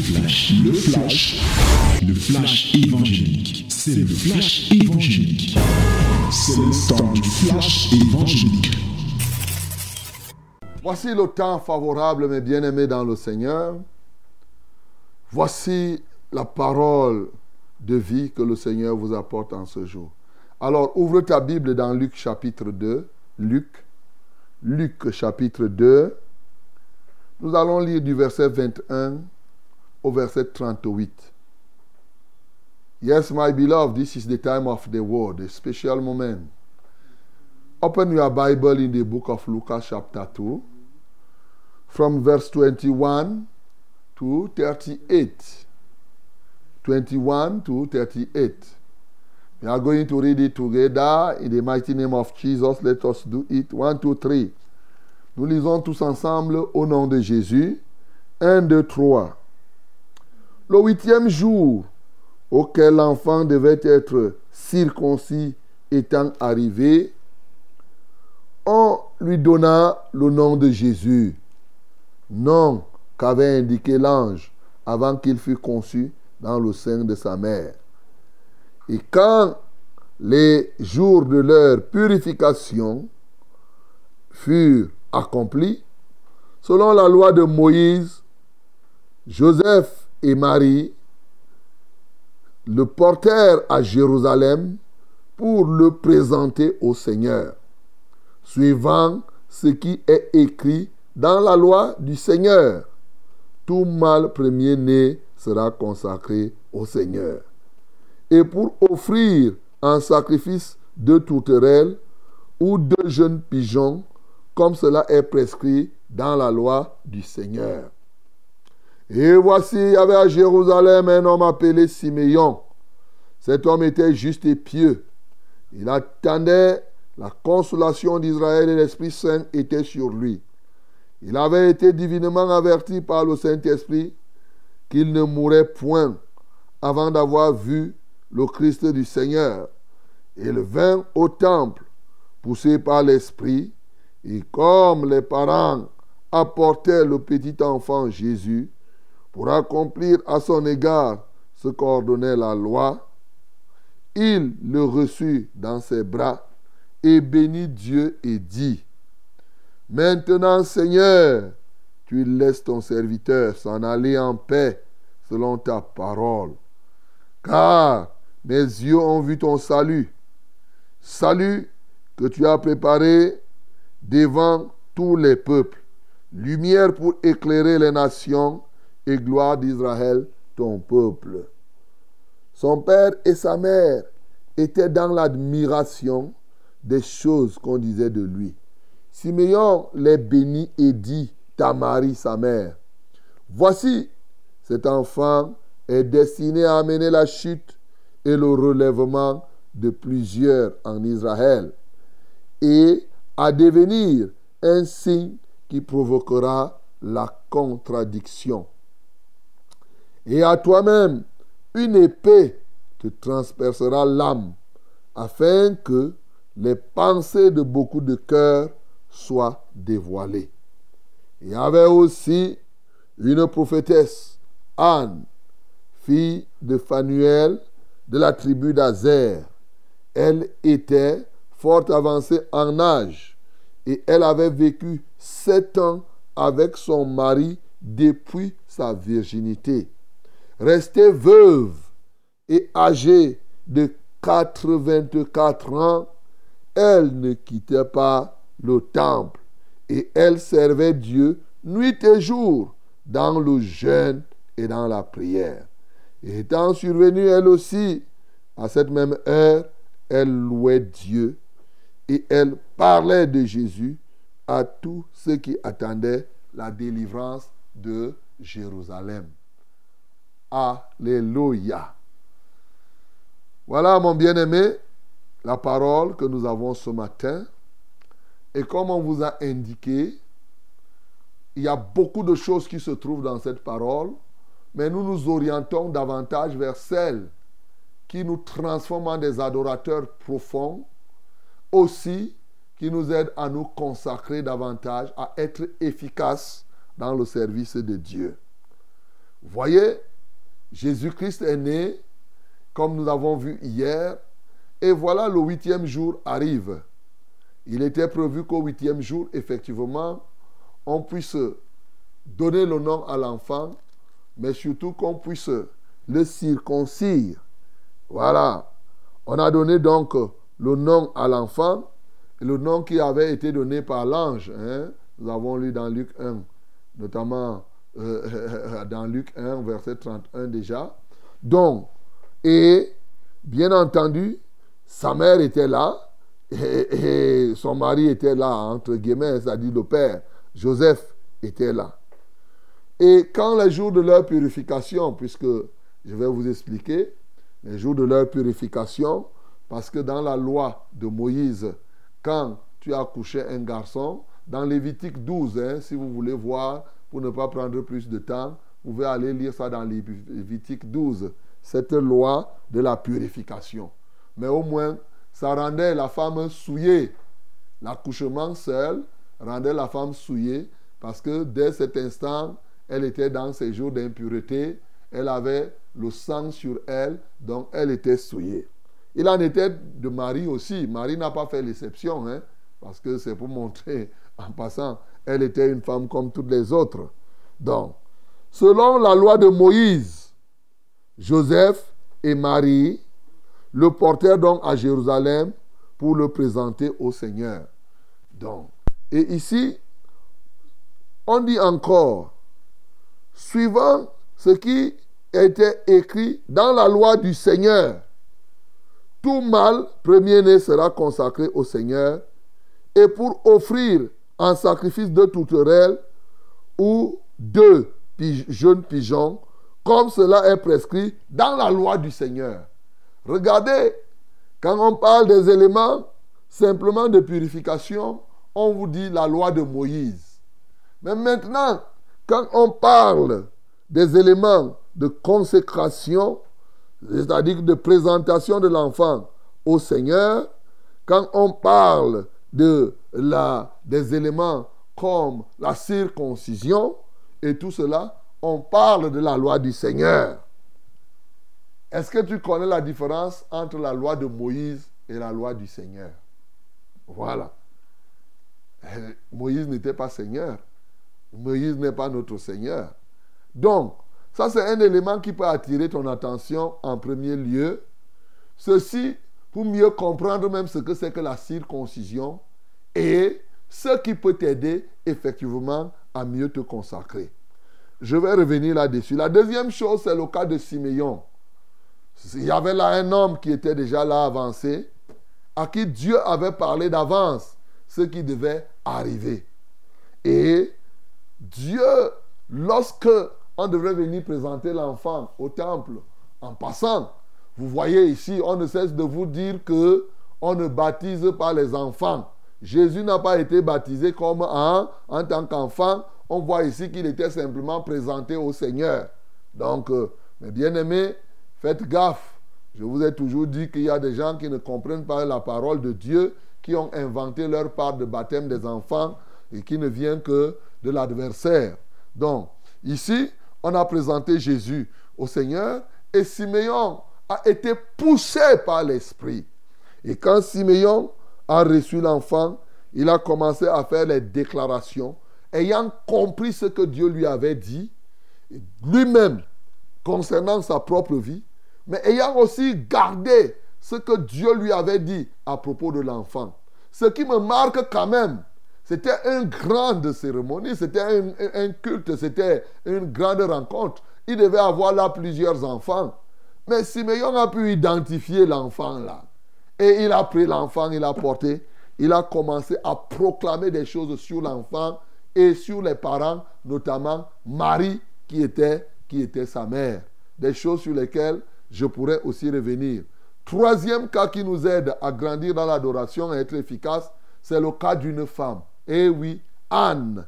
flash, le flash, le flash évangélique. C'est le flash évangélique. C'est le temps du flash évangélique. Voici le temps favorable, mes bien-aimés dans le Seigneur. Voici la parole de vie que le Seigneur vous apporte en ce jour. Alors, ouvre ta Bible dans Luc chapitre 2. Luc, Luc chapitre 2. Nous allons lire du verset 21 au verset 38. Yes, my beloved, this is the time of the word, a special moment. Open your Bible in the book of Lucas, chapter 2, from verse 21 to 38. 21 to 38. We are going to read it together in the mighty name of Jesus. Let us do it. 1, 2, 3. Nous lisons tous ensemble au nom de Jésus. 1, 2, 3. Le huitième jour auquel l'enfant devait être circoncis étant arrivé, on lui donna le nom de Jésus, nom qu'avait indiqué l'ange avant qu'il fût conçu dans le sein de sa mère. Et quand les jours de leur purification furent accomplis, selon la loi de Moïse, Joseph et Marie le portèrent à Jérusalem pour le présenter au Seigneur, suivant ce qui est écrit dans la loi du Seigneur. Tout mâle premier-né sera consacré au Seigneur. Et pour offrir un sacrifice de tourterelle ou de jeunes pigeons, comme cela est prescrit dans la loi du Seigneur. Et voici, il y avait à Jérusalem un homme appelé Siméon. Cet homme était juste et pieux. Il attendait la consolation d'Israël et l'Esprit Saint était sur lui. Il avait été divinement averti par le Saint-Esprit qu'il ne mourrait point avant d'avoir vu le Christ du Seigneur. Il vint au temple, poussé par l'Esprit, et comme les parents apportaient le petit enfant Jésus pour accomplir à son égard ce qu'ordonnait la loi, il le reçut dans ses bras et bénit Dieu et dit, Maintenant Seigneur, tu laisses ton serviteur s'en aller en paix selon ta parole. Car mes yeux ont vu ton salut, salut que tu as préparé devant tous les peuples, lumière pour éclairer les nations et gloire d'Israël, ton peuple. Son père et sa mère étaient dans l'admiration des choses qu'on disait de lui. Siméon les bénit et dit à Marie, sa mère, Voici, cet enfant est destiné à amener la chute et le relèvement de plusieurs en Israël et à devenir un signe qui provoquera la contradiction. Et à toi-même, une épée te transpercera l'âme, afin que les pensées de beaucoup de cœurs soient dévoilées. Il y avait aussi une prophétesse, Anne, fille de Phanuel de la tribu d'Azer. Elle était fort avancée en âge et elle avait vécu sept ans avec son mari depuis sa virginité. Restée veuve et âgée de 84 ans, elle ne quittait pas le temple et elle servait Dieu nuit et jour dans le jeûne et dans la prière. Et étant survenue elle aussi, à cette même heure, elle louait Dieu et elle parlait de Jésus à tous ceux qui attendaient la délivrance de Jérusalem. Alléluia. Voilà, mon bien-aimé, la parole que nous avons ce matin. Et comme on vous a indiqué, il y a beaucoup de choses qui se trouvent dans cette parole, mais nous nous orientons davantage vers celles qui nous transforment en des adorateurs profonds, aussi qui nous aident à nous consacrer davantage, à être efficaces dans le service de Dieu. voyez, Jésus-Christ est né, comme nous avons vu hier, et voilà le huitième jour arrive. Il était prévu qu'au huitième jour, effectivement, on puisse donner le nom à l'enfant, mais surtout qu'on puisse le circoncire. Voilà. On a donné donc le nom à l'enfant, le nom qui avait été donné par l'ange. Hein. Nous avons lu dans Luc 1, notamment euh, dans Luc 1, verset 31 déjà. Donc, et bien entendu, sa mère était là et, son mari était là, entre guillemets, c'est-à-dire le père. Joseph était là. Et quand les jours de leur purification, puisque je vais vous expliquer, les jours de leur purification, parce que dans la loi de Moïse, quand tu as couché un garçon, dans Lévitique 12, hein, si vous voulez voir, pour ne pas prendre plus de temps, vous pouvez aller lire ça dans Lévitique 12, cette loi de la purification. Mais au moins, ça rendait la femme souillée. L'accouchement seul rendait la femme souillée parce que dès cet instant, elle était dans ses jours d'impureté, elle avait le sang sur elle, donc elle était souillée. Il en était de Marie aussi. Marie n'a pas fait l'exception, hein, parce que c'est pour montrer, en passant, elle était une femme comme toutes les autres. Donc, selon la loi de Moïse, Joseph et Marie le portèrent donc à Jérusalem pour le présenter au Seigneur. Donc, et ici, on dit encore, suivant ce qui était écrit dans la loi du Seigneur, tout mâle premier-né sera consacré au Seigneur et pour offrir en sacrifice de tourterelles ou deux jeunes pigeons, comme cela est prescrit dans la loi du Seigneur. Regardez, quand on parle des éléments simplement de purification, on vous dit la loi de Moïse. Mais maintenant, quand on parle des éléments de consécration, c'est-à-dire de présentation de l'enfant au Seigneur, quand on parle de la, des éléments comme la circoncision et tout cela, on parle de la loi du Seigneur. Est-ce que tu connais la différence entre la loi de Moïse et la loi du Seigneur? Voilà. Euh, Moïse n'était pas Seigneur. Moïse n'est pas notre Seigneur. Donc, ça c'est un élément qui peut attirer ton attention en premier lieu. Ceci pour mieux comprendre même ce que c'est que la circoncision et ce qui peut t'aider effectivement à mieux te consacrer. Je vais revenir là-dessus. La deuxième chose, c'est le cas de Siméon. Il y avait là un homme qui était déjà là avancé, à qui Dieu avait parlé d'avance ce qui devait arriver. Et Dieu, lorsque on devrait venir présenter l'enfant au temple, en passant, vous voyez ici, on ne cesse de vous dire que on ne baptise pas les enfants. Jésus n'a pas été baptisé comme en, en tant qu'enfant. On voit ici qu'il était simplement présenté au Seigneur. Donc, euh, mes bien-aimés, Faites gaffe. Je vous ai toujours dit qu'il y a des gens qui ne comprennent pas la parole de Dieu, qui ont inventé leur part de baptême des enfants et qui ne vient que de l'adversaire. Donc, ici, on a présenté Jésus au Seigneur et Siméon a été poussé par l'Esprit. Et quand Siméon a reçu l'enfant, il a commencé à faire les déclarations, ayant compris ce que Dieu lui avait dit, lui-même, concernant sa propre vie, mais ayant aussi gardé ce que Dieu lui avait dit à propos de l'enfant. Ce qui me marque quand même, c'était une grande cérémonie, c'était un, culte, c'était une grande rencontre. Il devait avoir là plusieurs enfants. Mais Simeon a pu identifier l'enfant là. Et il a pris l'enfant, il a porté, il a commencé à proclamer des choses sur l'enfant et sur les parents, notamment Marie qui était, qui était sa mère. Des choses sur lesquelles je pourrais aussi revenir. Troisième cas qui nous aide à grandir dans l'adoration et être efficace, c'est le cas d'une femme. Eh oui, Anne.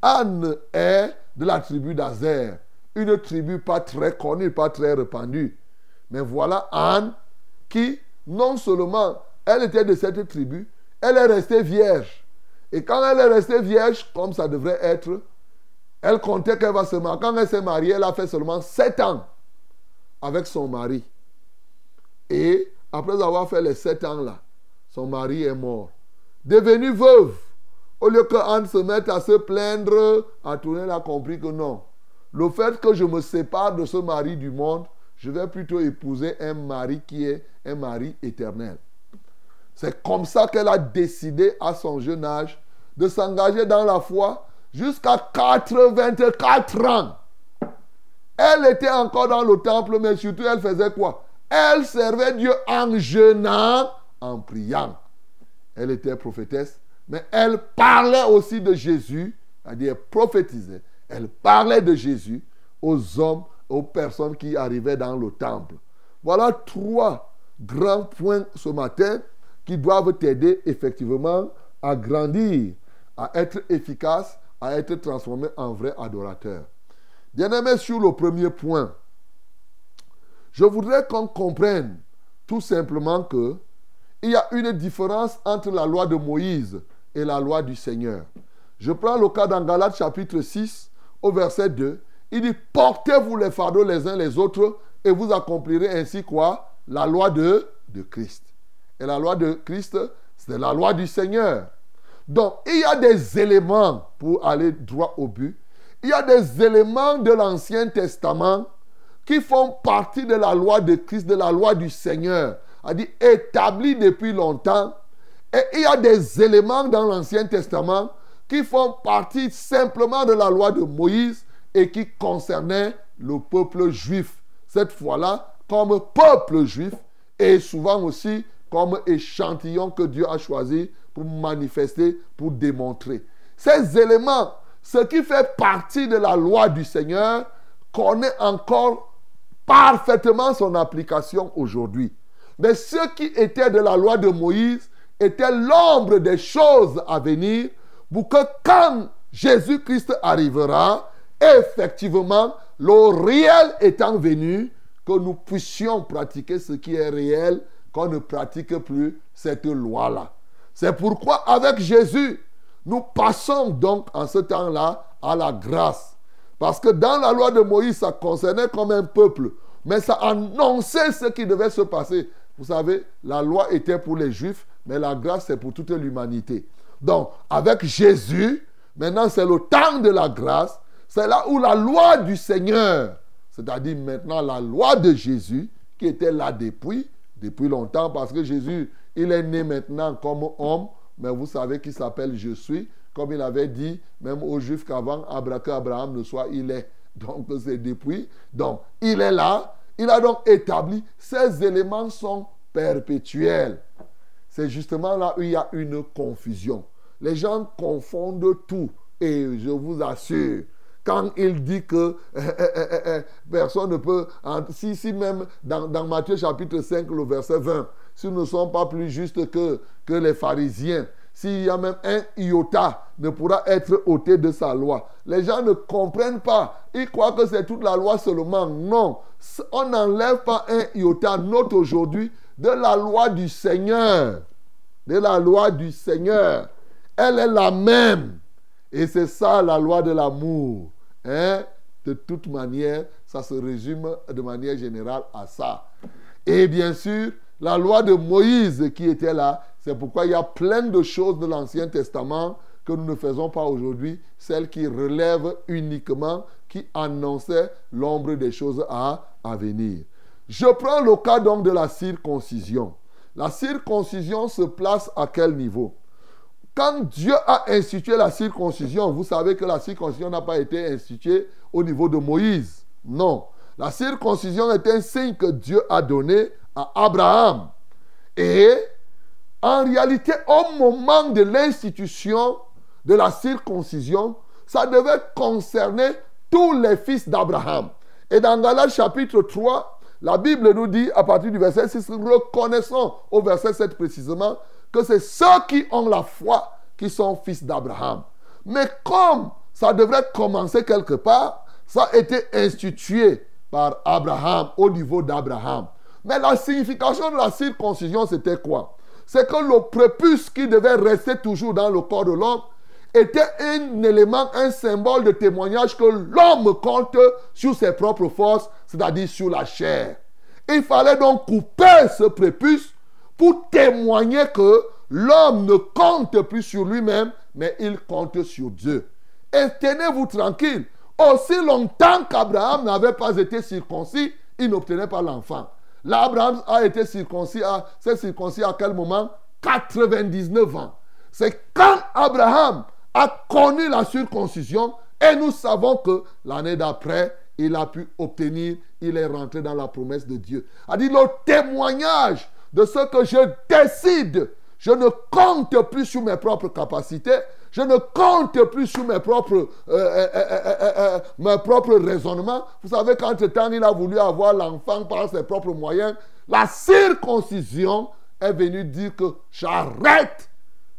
Anne est de la tribu d'Azer, une tribu pas très connue, pas très répandue. Mais voilà Anne qui, non seulement elle était de cette tribu, elle est restée vierge. Et quand elle est restée vierge, comme ça devrait être, Elle comptait qu'elle va se marier. Quand elle s'est mariée, elle a fait seulement 7 ans avec son mari. Et après avoir fait les 7 ans là, son mari est mort. Devenue veuve, au lieu qu'Anne se mette à se plaindre, Antoinette a compris que non. Le fait que je me sépare de ce mari du monde, je vais plutôt épouser un mari qui est un mari éternel. C'est comme ça qu'elle a décidé à son jeune âge de s'engager dans la foi jusqu'à 84 ans. Elle était encore dans le temple, mais surtout elle faisait quoi? Elle servait Dieu en jeûnant, en priant. Elle était prophétesse, mais elle parlait aussi de Jésus, c'est-à-dire prophétisait. Elle parlait de Jésus aux hommes, aux personnes qui arrivaient dans le temple. Voilà trois grands points ce matin qui doivent t'aider effectivement à grandir, à être efficace, à être transformé en vrai adorateur. Bien-aimé, sur le premier point, je voudrais qu'on comprenne tout simplement que il y a une différence entre la loi de Moïse et la loi du Seigneur. Je prends le cas dans Galates chapitre 6 au verset 2. Il dit, portez-vous les fardeaux les uns les autres et vous accomplirez ainsi quoi? La loi de, de Christ. Et la loi de Christ, c'est la loi du Seigneur. Donc, il y a des éléments pour aller droit au but. Il y a des éléments de l'Ancien Testament qui font partie de la loi de Christ, de la loi du Seigneur, a dit établie depuis longtemps. Et il y a des éléments dans l'Ancien Testament qui font partie simplement de la loi de Moïse et qui concernaient le peuple juif. Cette fois-là, comme peuple juif et souvent aussi comme échantillon que Dieu a choisi pour manifester, pour démontrer. Ces éléments, ce qui fait partie de la loi du Seigneur, connaît encore parfaitement son application aujourd'hui. Mais ce qui était de la loi de Moïse était l'ombre des choses à venir pour que quand Jésus-Christ arrivera, effectivement, le réel étant venu, que nous puissions pratiquer ce qui est réel qu'on ne pratique plus cette loi-là. C'est pourquoi avec Jésus, nous passons donc en ce temps-là à la grâce. Parce que dans la loi de Moïse, ça concernait comme un peuple, mais ça annonçait ce qui devait se passer. Vous savez, la loi était pour les juifs, mais la grâce c'est pour toute l'humanité. Donc, avec Jésus, maintenant c'est le temps de la grâce. C'est là où la loi du Seigneur, c'est-à-dire maintenant la loi de Jésus, qui était là depuis, depuis longtemps parce que Jésus, il est né maintenant comme homme, mais vous savez qu'il s'appelle Je suis, comme il avait dit même aux Juifs qu'avant Abraham ne soit, il est. Donc c'est depuis. Donc il est là. Il a donc établi, ces éléments sont perpétuels. C'est justement là où il y a une confusion. Les gens confondent tout. Et je vous assure, quand il dit que eh, eh, eh, personne ne peut... Si, si même dans, dans, Matthieu chapitre 5, le verset 20, si nous ne sommes pas plus justes que, que les pharisiens, s'il y a même un iota, ne pourra être ôté de sa loi. Les gens ne comprennent pas. Ils croient que c'est toute la loi seulement. Non. On n'enlève pas un iota. Note aujourd'hui de la loi du Seigneur. De la loi du Seigneur. Elle est la même. Et c'est ça la loi de l'amour. Hein? De toute manière, ça se résume de manière générale à ça. Et bien sûr, la loi de Moïse qui était là, c'est pourquoi il y a plein de choses de l'Ancien Testament que nous ne faisons pas aujourd'hui, celles qui relèvent uniquement, qui annonçaient l'ombre des choses à, à venir. Je prends le cas donc de la circoncision. La circoncision se place à quel niveau? Quand Dieu a institué la circoncision, vous savez que la circoncision n'a pas été instituée au niveau de Moïse. Non. La circoncision est un signe que Dieu a donné à Abraham. Et en réalité, au moment de l'institution de la circoncision, ça devait concerner tous les fils d'Abraham. Et dans Galates chapitre 3, la Bible nous dit, à partir du verset 6, reconnaissons au verset 7 précisément, c'est ceux qui ont la foi qui sont fils d'Abraham. Mais comme ça devrait commencer quelque part, ça a été institué par Abraham au niveau d'Abraham. Mais la signification de la circoncision, c'était quoi? C'est que le prépuce qui devait rester toujours dans le corps de l'homme était un élément, un symbole de témoignage que l'homme compte sur ses propres forces, c'est-à-dire sur la chair. Il fallait donc couper ce prépuce pour témoigner que l'homme ne compte plus sur lui-même, mais il compte sur Dieu. Et tenez-vous tranquille, aussi longtemps qu'Abraham n'avait pas été circoncis, il n'obtenait pas l'enfant. L'Abraham a été circoncis, s'est circoncis à quel moment? 99 ans. C'est quand Abraham a connu la circoncision et nous savons que l'année d'après, il a pu obtenir, il est rentré dans la promesse de Dieu. A dit le témoignage de ce que je décide. Je ne compte plus sur mes propres capacités. Je ne compte plus sur mes propres, euh, euh, euh, mes propres raisonnements. Vous savez qu'entre-temps, il a voulu avoir l'enfant par ses propres moyens. La circoncision est venue dire que j'arrête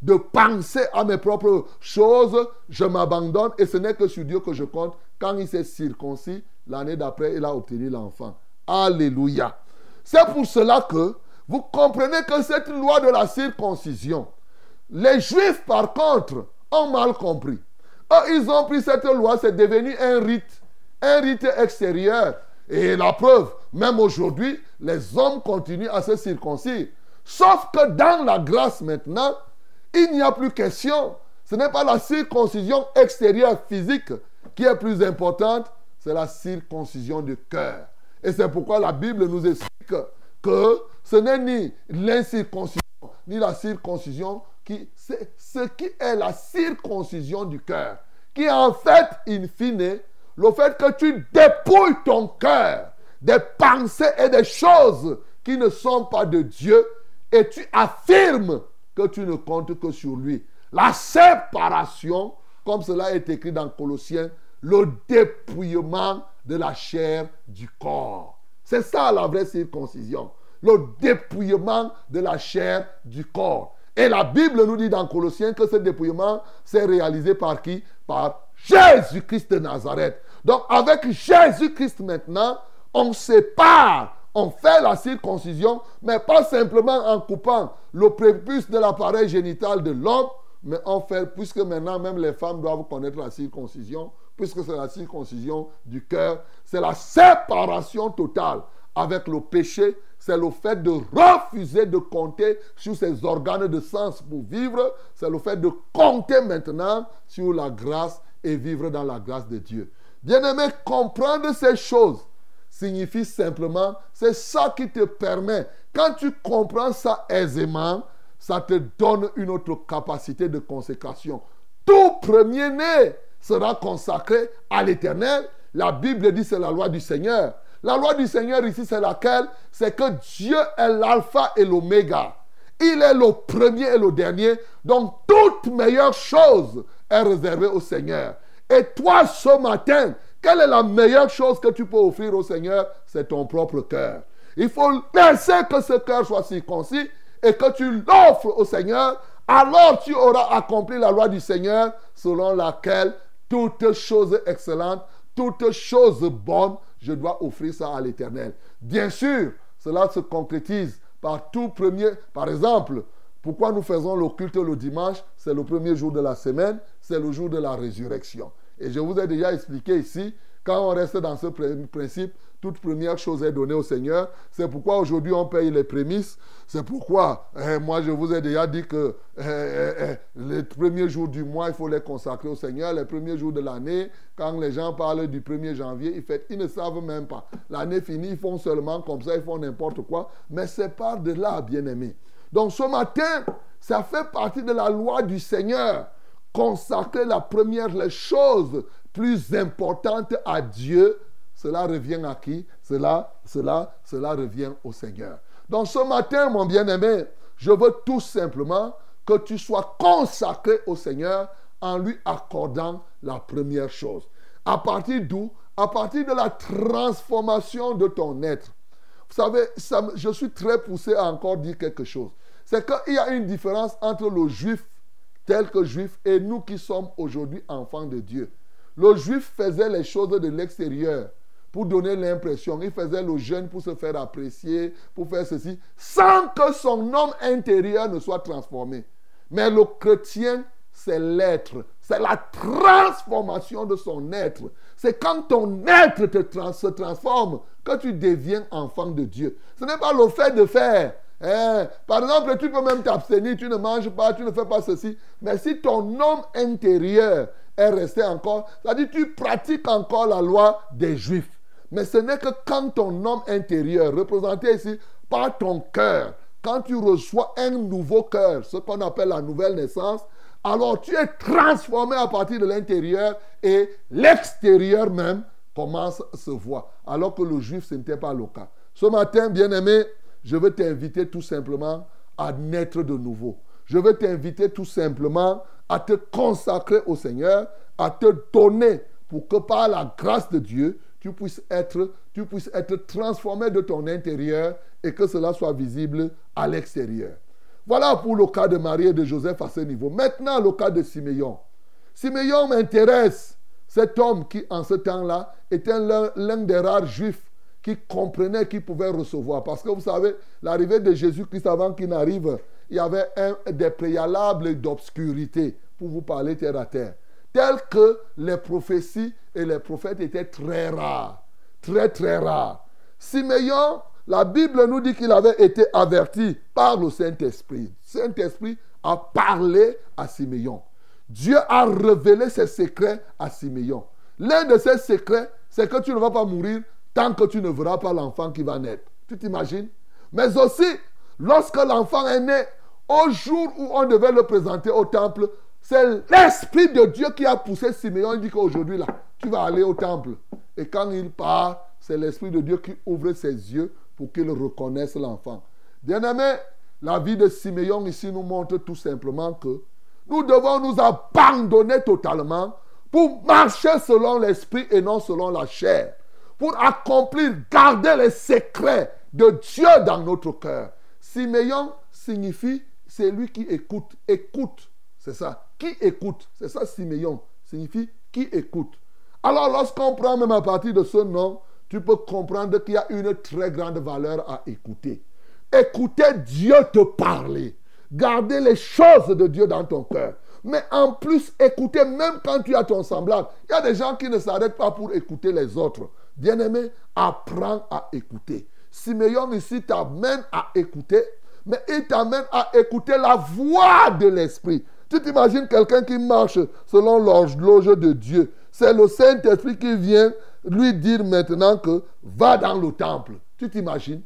de penser à mes propres choses, je m'abandonne et ce n'est que sur Dieu que je compte. Quand il s'est circoncis, l'année d'après, il a obtenu l'enfant. Alléluia. C'est pour cela que vous comprenez que cette loi de la circoncision, les juifs par contre ont mal compris. ils ont pris cette loi, c'est devenu un rite, un rite extérieur. Et la preuve, même aujourd'hui, les hommes continuent à se circoncire. Sauf que dans la grâce maintenant, il n'y a plus question. Ce n'est pas la circoncision extérieure physique qui est plus importante, c'est la circoncision du cœur. Et c'est pourquoi la Bible nous explique que ce n'est ni l'incirconcision, ni la circoncision qui, c'est ce qui est la circoncision du cœur. Qui en fait, in fine, le fait que tu dépouilles ton cœur des pensées et des choses qui ne sont pas de Dieu et tu affirmes que tu ne comptes que sur lui. La séparation, comme cela est écrit dans Colossiens, le dépouillement de la chair du corps. C'est ça la vraie circoncision. Le dépouillement de la chair du corps. Et la Bible nous dit dans Colossiens que ce dépouillement s'est réalisé par qui? Par Jésus-Christ de Nazareth. Donc avec Jésus-Christ maintenant, on sépare on fait la circoncision, mais pas simplement en coupant le prépuce de l'appareil génital de l'homme, mais on fait, puisque maintenant même les femmes doivent connaître la circoncision, puisque c'est la circoncision du cœur, c'est la séparation totale avec le péché, c'est le fait de refuser de compter sur ses organes de sens pour vivre, c'est le fait de compter maintenant sur la grâce et vivre dans la grâce de Dieu. Bien-aimé, comprendre ces choses signifie simplement, c'est ça qui te permet, quand tu comprends ça aisément, ça te donne une autre capacité de consécration. Tout premier-né sera consacré à l'éternel. La Bible dit c'est la loi du Seigneur. La loi du Seigneur ici, c'est laquelle? C'est que Dieu est l'alpha et l'oméga. Il est le premier et le dernier. Donc, toute meilleure chose est réservée au Seigneur. Et toi, ce matin, quelle est la meilleure chose que tu peux offrir au Seigneur? C'est ton propre cœur. Il faut laisser que ce cœur soit circoncis et que tu l'offres au Seigneur. Alors tu auras accompli la loi du Seigneur selon laquelle toute chose excellente, toute chose bonne, je dois offrir ça à l'Éternel. Bien sûr, cela se concrétise par tout premier. Par exemple, pourquoi nous faisons le culte le dimanche? C'est le premier jour de la semaine, c'est le jour de la résurrection. Et je vous ai déjà expliqué ici, quand on reste dans ce principe, toute première chose est donnée au Seigneur. C'est pourquoi aujourd'hui on paye les prémices. C'est pourquoi, eh, moi je vous ai déjà dit que eh, eh, les premiers jours du mois, il faut les consacrer au Seigneur. Les premiers jours de l'année, quand les gens parlent du 1er janvier, ils, ne savent même pas. L'année finie, ils font seulement comme ça, ils font n'importe quoi. Mais c'est par de là, bien aimé. Donc ce matin, ça fait partie de la loi du Seigneur consacrer la première, les choses plus importantes à Dieu, cela revient à qui? Cela, cela, cela revient au Seigneur. Donc ce matin, mon bien-aimé, je veux tout simplement que tu sois consacré au Seigneur en lui accordant la première chose. À partir d'où? À partir de la transformation de ton être. Vous savez, je suis très poussé à encore dire quelque chose. C'est qu'il y a une différence entre le juif tel que juif et nous qui sommes aujourd'hui enfants de Dieu. Le juif faisait les choses de l'extérieur pour donner l'impression. Il faisait le jeûne pour se faire apprécier, pour faire ceci, sans que son homme intérieur ne soit transformé. Mais le chrétien, c'est l'être, c'est la transformation de son être. C'est quand ton être te se transforme que tu deviens enfant de Dieu. Ce n'est pas le fait de faire. Hein. Par exemple, tu peux même t'abstenir, tu ne manges pas, tu ne fais pas ceci. Mais si ton homme intérieur est resté encore, c'est-à-dire tu pratiques encore la loi des Juifs. Mais ce n'est que quand ton homme intérieur, représenté ici par ton cœur, quand tu reçois un nouveau cœur, ce qu'on appelle la nouvelle naissance, alors tu es transformé à partir de l'intérieur et l'extérieur même commence à se voir. Alors que le juif, ce n'était pas le cas. Ce matin, bien-aimé, je veux t'inviter tout simplement à naître de nouveau. Je veux t'inviter tout simplement à te consacrer au Seigneur, à te donner pour que par la grâce de Dieu, tu puisses être, transformé de ton intérieur et que cela soit visible à l'extérieur. Voilà pour le cas de Marie et de Joseph à ce niveau. Maintenant, le cas de Siméon. Siméon m'intéresse. Cet homme qui, en ce temps-là, était l'un des rares juifs qui comprenait qu'il pouvait recevoir. Parce que vous savez, l'arrivée de Jésus-Christ avant qu'il n'arrive, il y avait des préalables d'obscurité pour vous parler terre à terre. Tel que les prophéties et les prophètes étaient très rares. Très, très rares. Siméon, la Bible nous dit qu'il avait été averti par le Saint-Esprit. Saint-Esprit a parlé à Siméon. Dieu a révélé ses secrets à Siméon. L'un de ses secrets, c'est que tu ne vas pas mourir tant que tu ne verras pas l'enfant qui va naître. Tu t'imagines? Mais aussi, lorsque l'enfant est né, au jour où on devait le présenter au temple, c'est l'Esprit de Dieu qui a poussé Siméon. Il dit qu'aujourd'hui, là, tu vas aller au temple. Et quand il part, c'est l'Esprit de Dieu qui ouvre ses yeux pour qu'il reconnaisse l'enfant. Bien-aimé, la vie de Siméon ici nous montre tout simplement que nous devons nous abandonner totalement pour marcher selon l'esprit et non selon la chair. Pour accomplir, garder les secrets de Dieu dans notre cœur. Siméon signifie c'est lui qui écoute. Écoute, c'est ça. Qui écoute? C'est ça Siméon. Signifie qui écoute. Alors lorsqu'on prend même à partir de ce nom, tu peux comprendre qu'il y a une très grande valeur à écouter. Écouter Dieu te parler. Garder les choses de Dieu dans ton cœur. Mais en plus, écouter même quand tu as ton semblable. Il y a des gens qui ne s'arrêtent pas pour écouter les autres. Bien-aimé, apprends à écouter. Simeon ici t'amène à écouter, mais il t'amène à écouter la voix de l'Esprit. Tu t'imagines quelqu'un qui marche selon l'horloge de Dieu. C'est le Saint-Esprit qui vient lui dire maintenant que va dans le temple. Tu t'imagines?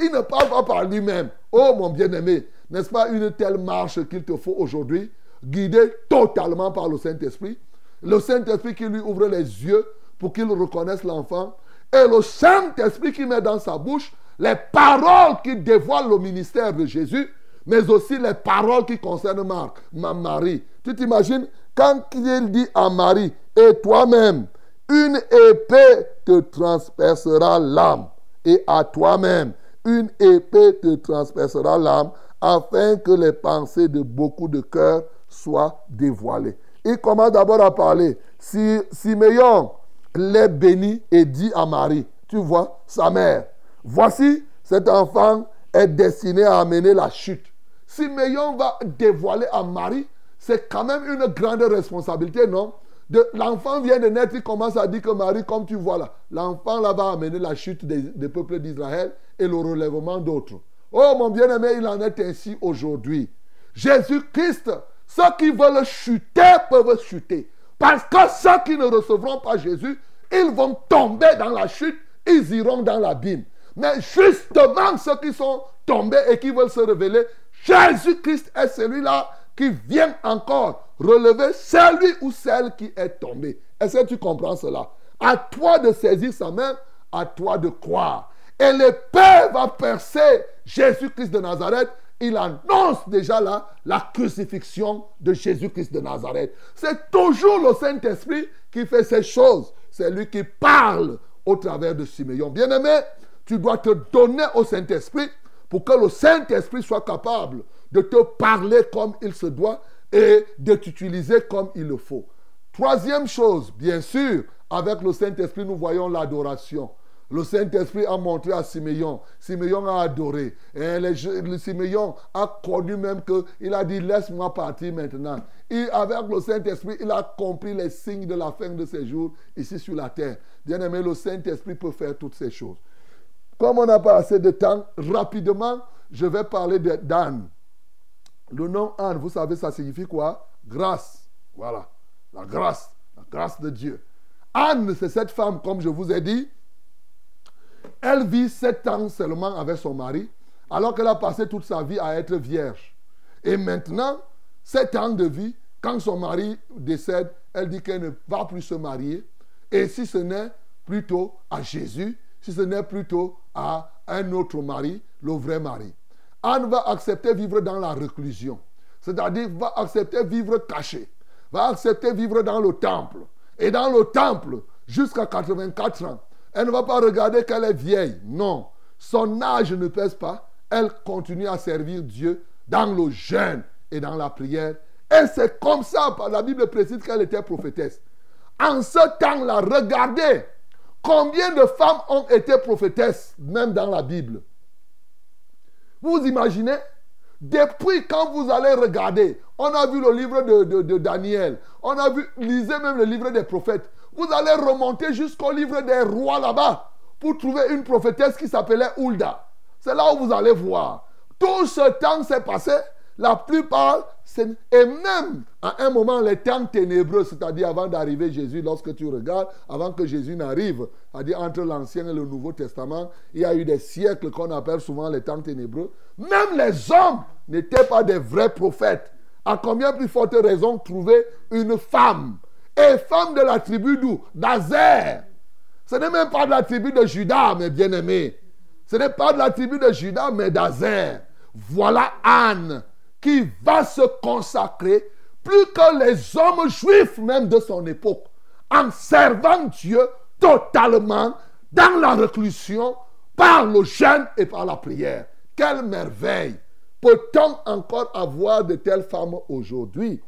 Il ne parle pas par lui-même. Oh mon bien-aimé, n'est-ce pas une telle marche qu'il te faut aujourd'hui, guidé totalement par le Saint-Esprit? Le Saint-Esprit qui lui ouvre les yeux pour qu'il reconnaisse l'enfant. Et le Saint-Esprit qui met dans sa bouche les paroles qui dévoilent le ministère de Jésus, mais aussi les paroles qui concernent Marc, ma Marie. Tu t'imagines quand il dit à Marie, et toi-même, une épée te transpercera l'âme. Et à toi-même, une épée te transpercera l'âme afin que les pensées de beaucoup de cœurs soient dévoilées. Il commence d'abord à parler. Si Siméon l'est béni et dit à Marie, tu vois, sa mère, voici, cet enfant est destiné à amener la chute. Siméon va dévoiler à Marie, c'est quand même une grande responsabilité, non? L'enfant vient de naître, il commence à dire que Marie, comme tu vois là, l'enfant là va amener la chute des, des peuples d'Israël et le relèvement d'autres. Oh mon bien-aimé, il en est ainsi aujourd'hui. Jésus-Christ, ceux qui veulent chuter peuvent chuter. Parce que ceux qui ne recevront pas Jésus, ils vont tomber dans la chute, ils iront dans l'abîme. Mais justement, ceux qui sont tombés et qui veulent se révéler, Jésus-Christ est celui-là qui vient encore relever celui ou celle qui est tombé. Est-ce que tu comprends cela? À toi de saisir sa main, à toi de croire. Et l'épée va percer Jésus-Christ de Nazareth. Il annonce déjà là la crucifixion de Jésus-Christ de Nazareth. C'est toujours le Saint-Esprit qui fait ces choses. C'est lui qui parle au travers de Simeon. Bien-aimé, tu dois te donner au Saint-Esprit pour que le Saint-Esprit soit capable de te parler comme il se doit et de t'utiliser comme il le faut. Troisième chose, bien sûr, avec le Saint-Esprit, nous voyons l'adoration. Le Saint-Esprit a montré à Siméon. Siméon a adoré. Et le, Siméon a connu même qu'il a dit Laisse-moi partir maintenant. Et avec le Saint-Esprit, il a compris les signes de la fin de ses jours ici sur la terre. Bien aimé, le Saint-Esprit peut faire toutes ces choses. Comme on n'a pas assez de temps, rapidement, je vais parler d'Anne. Le nom Anne, vous savez, ça signifie quoi? Grâce. Voilà. La grâce. La grâce de Dieu. Anne, c'est cette femme, comme je vous ai dit, elle vit sept ans seulement avec son mari, alors qu'elle a passé toute sa vie à être vierge. Et maintenant, sept ans de vie, quand son mari décède, elle dit qu'elle ne va plus se marier. Et si ce n'est plutôt à Jésus, si ce n'est plutôt à un autre mari, le vrai mari. Anne va accepter vivre dans la réclusion. C'est-à-dire va accepter vivre caché. Va accepter vivre dans le temple. Et dans le temple, jusqu'à 84 ans. Elle ne va pas regarder qu'elle est vieille. Non. Son âge ne pèse pas. Elle continue à servir Dieu dans le jeûne et dans la prière. Et c'est comme ça, la Bible précise qu'elle était prophétesse. En ce temps-là, regardez combien de femmes ont été prophétesses, même dans la Bible? Vous imaginez? Depuis quand vous allez regarder, on a vu le livre de, Daniel, on a vu, lisez même le livre des prophètes. Vous allez remonter jusqu'au livre des rois là-bas pour trouver une prophétesse qui s'appelait Hulda. C'est là où vous allez voir. Tout ce temps s'est passé. La plupart, et même à un moment, les temps ténébreux, c'est-à-dire avant d'arriver Jésus, lorsque tu regardes, avant que Jésus n'arrive, c'est-à-dire entre l'Ancien et le Nouveau Testament, il y a eu des siècles qu'on appelle souvent les temps ténébreux. Même les hommes n'étaient pas des vrais prophètes. À combien plus forte raison trouver une femme? Et femme de la tribu d'où? D'Azer. Ce n'est même pas de la tribu de Judas, mes bien-aimés. Ce n'est pas de la tribu de Judas, mais d'Azer. Voilà Anne qui va se consacrer plus que les hommes juifs même de son époque, en servant Dieu totalement dans la reclusion, par le jeûne et par la prière. Quelle merveille Peut-on encore avoir de telles femmes aujourd'hui?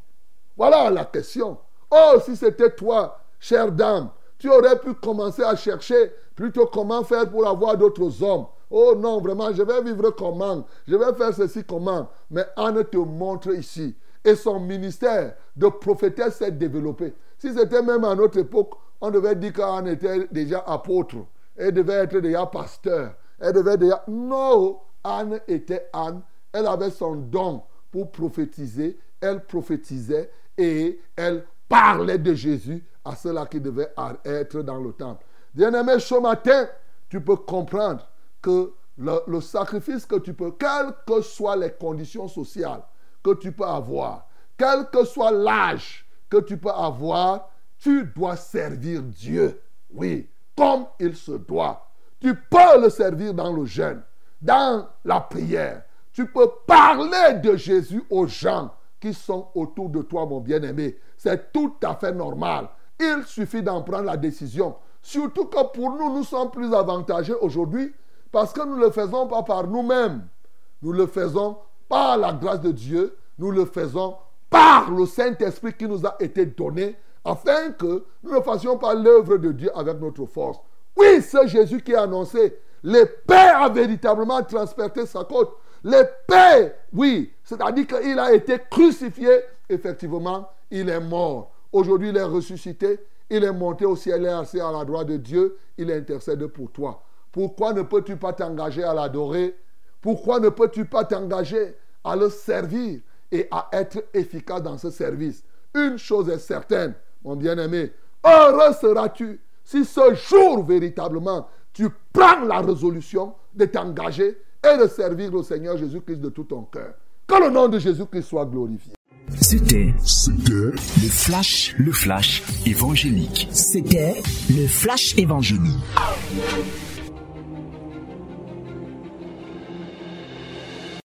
Voilà la question. Oh, si c'était toi, chère dame, tu aurais pu commencer à chercher plutôt comment faire pour avoir d'autres hommes. Oh non, vraiment, je vais vivre comment? Je vais faire ceci comment? Mais Anne te montre ici. Et son ministère de prophétesse s'est développé. Si c'était même à notre époque, on devait dire qu'Anne était déjà apôtre. Elle devait être déjà pasteur. Elle devait déjà... Non, Anne était Anne. Elle avait son don pour prophétiser. Elle prophétisait et elle parlait de Jésus à ceux-là qui devaient être dans le temple. Bien-aimé, ce matin, tu peux comprendre que le, sacrifice que tu peux, quelles que soient les conditions sociales que tu peux avoir, quel que soit l'âge que tu peux avoir, tu dois servir Dieu. Oui, comme il se doit. Tu peux le servir dans le jeûne, dans la prière. Tu peux parler de Jésus aux gens qui sont autour de toi, mon bien-aimé. C'est tout à fait normal. Il suffit d'en prendre la décision. Surtout que pour nous, nous sommes plus avantagés aujourd'hui parce que nous ne le faisons pas par nous-mêmes. Nous le faisons par la grâce de Dieu. Nous le faisons par le Saint-Esprit qui nous a été donné afin que nous ne fassions pas l'œuvre de Dieu avec notre force. Oui, c'est Jésus qui a annoncé. L'épée a véritablement transpercé sa côte. L'épée, oui, c'est-à-dire qu'il a été crucifié. Effectivement, il est mort. Aujourd'hui, il est ressuscité. Il est monté au ciel et assis à la droite de Dieu. Il intercède pour toi. Pourquoi ne peux-tu pas t'engager à l'adorer? Pourquoi ne peux-tu pas t'engager à le servir et à être efficace dans ce service? Une chose est certaine, mon bien-aimé, heureux seras-tu si ce jour véritablement tu prends la résolution de t'engager et de servir le Seigneur Jésus-Christ de tout ton cœur. Que le nom de Jésus-Christ soit glorifié. C'était le flash, le flash évangélique. C'était le flash évangélique.